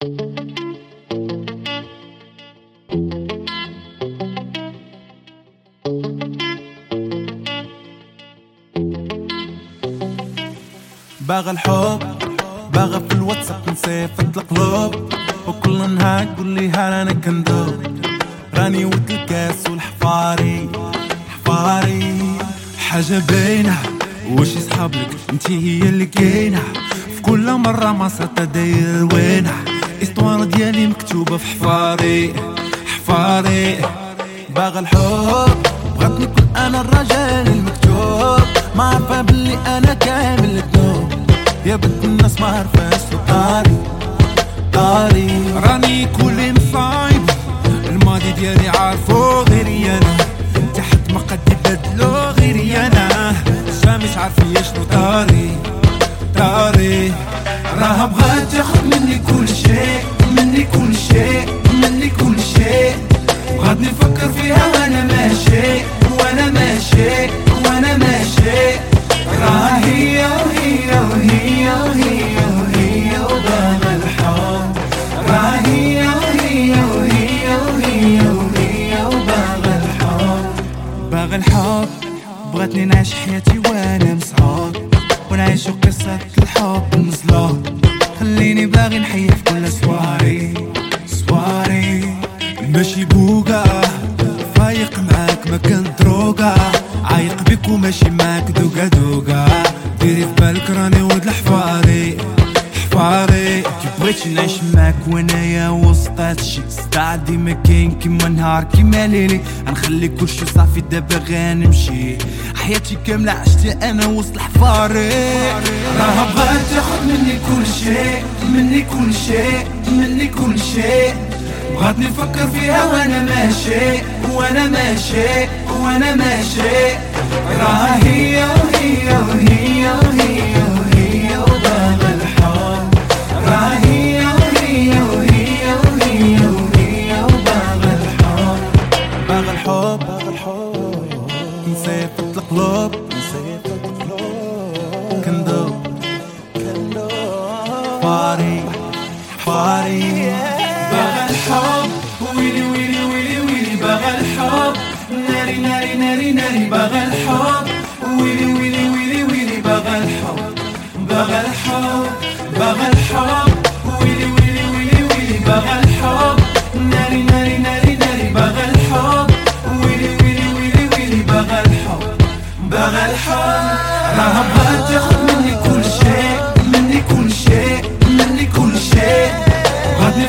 باغى الحب باغى في الواتساب نصيفط القلوب. وكل نهار تقول لي هل أنا كندوب؟ راني ود الكاس والحفاري حفاري. حاجة باينة واش يصحاب لك أنتي هي اللي كاينة. في كل مرة ما صرت داير وينة. استوار ديالي مكتوبة في حفاري حفاري باغى الحب بغاتني نكون أنا الرجال المكتوب. ما عارفة بلي أنا كامل الذنوب. يا بنت الناس ما عارفة طاري طاري. راني كل مصايب. الماضي ديالي عارفو غيري أنا. تحت ما قد يبدلو غيري أنا. مش عارفة شنو طاري طاري. راها بغات تاخد باغا الحب. بغاتني نعيش حياتي وأنا مصحاب ونعيش قصة الحب المظلوم خليني باغي نحيي في كل سواري. سواري. ماشي بوقا فايق معاك ما كنت دروقا عايق بيك وماشي معاك دوقا دوقا. ديري في بالك راني ولد الحفاري حفاري كي بغيت نعيش معاك وانايا وسط هادشي صداع ديما كاين كيما نهار كيما ليلي غنخلي كلشي صافي دابا غنمشي حياتي كاملة عشت أنا وسط الحفاري راها بغات تاخد مني كل شيء مني كل شيء مني كل شيء بغات نفكر فيها وأنا ماشي وأنا ماشي وأنا ماشي راها هي وهي وهي القلوب نصيفط القلوب كندوب كندوب فاري فاري. باغا الحب. ويلي ويلي ويلي ويلي. باغا الحب. ناري ناري ناري ناري. باغا الحب. ويلي ويلي ويلي ويلي. باغا الحب. باغا الحب. باغا الحب. الحال ما تاخد مني كل شيء مني كل شيء مني كل شيء. غادي